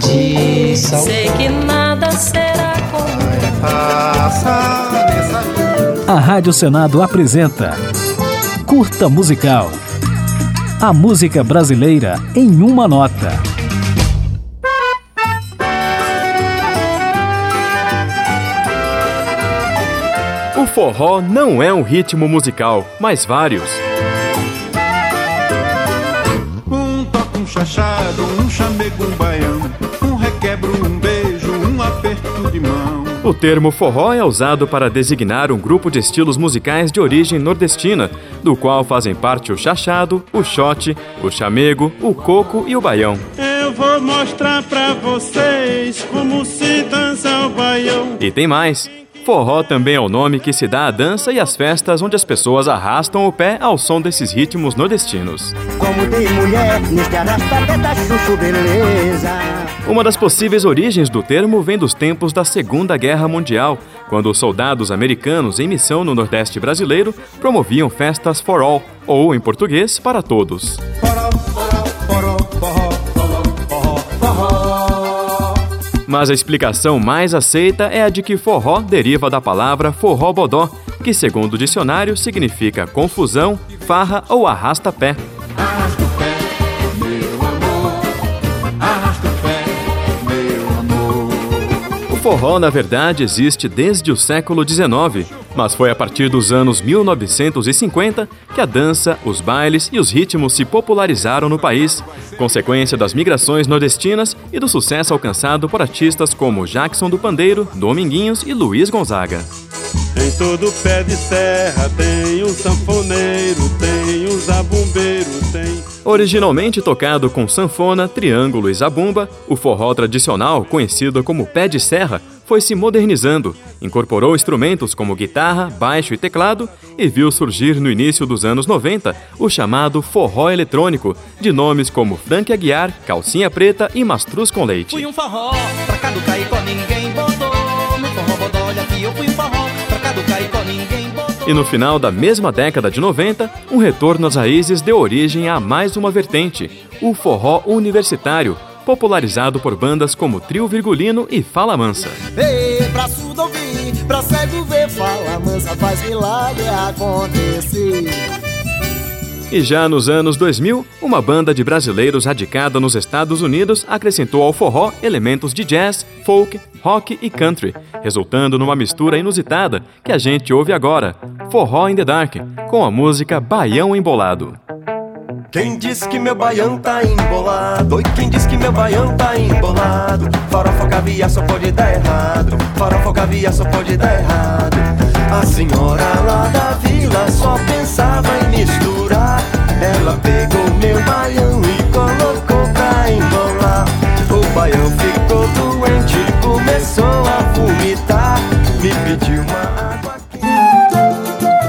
de sal. Sei que nada será como A Rádio Senado apresenta Curta Musical. A música brasileira em uma nota. O forró não é um ritmo musical, mas vários. Um chachado, um chamego, um baião, um requebro, um beijo, um aperto de mão. O termo forró é usado para designar um grupo de estilos musicais de origem nordestina, do qual fazem parte o chachado, o xote, o chamego, o coco e o baião. Eu vou mostrar pra vocês como se dança o baião. E tem mais. Forró também é o nome que se dá à dança e às festas onde as pessoas arrastam o pé ao som desses ritmos nordestinos. Como tem mulher neste arrasta-pé da chuchu beleza. Uma das possíveis origens do termo vem dos tempos da Segunda Guerra Mundial, quando os soldados americanos em missão no Nordeste brasileiro promoviam festas for all, ou em português, para todos. Mas a explicação mais aceita é a de que forró deriva da palavra forró-bodó, que, segundo o dicionário, significa confusão, farra ou arrasta-pé. Forró, na verdade, existe desde o século XIX, mas foi a partir dos anos 1950 que a dança, os bailes e os ritmos se popularizaram no país, consequência das migrações nordestinas e do sucesso alcançado por artistas como Jackson do Pandeiro, Dominguinhos e Luiz Gonzaga. Em todo pé de serra tem um sanfoneiro, tem um zabumbeiro, tem. Originalmente tocado com sanfona, triângulo e zabumba, o forró tradicional, conhecido como pé de serra, foi se modernizando, incorporou instrumentos como guitarra, baixo e teclado e viu surgir no início dos anos 90 o chamado forró eletrônico, de nomes como Frank Aguiar, Calcinha Preta e Mastruz com Leite. Fui um forró, pra cá do Caicó ninguém botou. No forró bodó, olha aqui eu fui um forró, pra cá do Caicó ninguém botou. E no final da mesma década de 90, um retorno às raízes deu origem a mais uma vertente, o forró universitário, popularizado por bandas como Trio Virgulino e Fala Mansa. Ei, pra surdo ouvir, pra cego ver, fala mansa, faz milagre acontecer. E já nos anos 2000, uma banda de brasileiros radicada nos Estados Unidos acrescentou ao forró elementos de jazz, folk, rock e country, resultando numa mistura inusitada que a gente ouve agora, Forró in the Dark, com a música Baião Embolado. Quem diz que meu baião tá embolado? Oi, quem diz que meu baião tá embolado? Farofa caviar só pode dar errado. Farofa caviar só pode dar errado. A senhora lá da vila só pensava em misturar.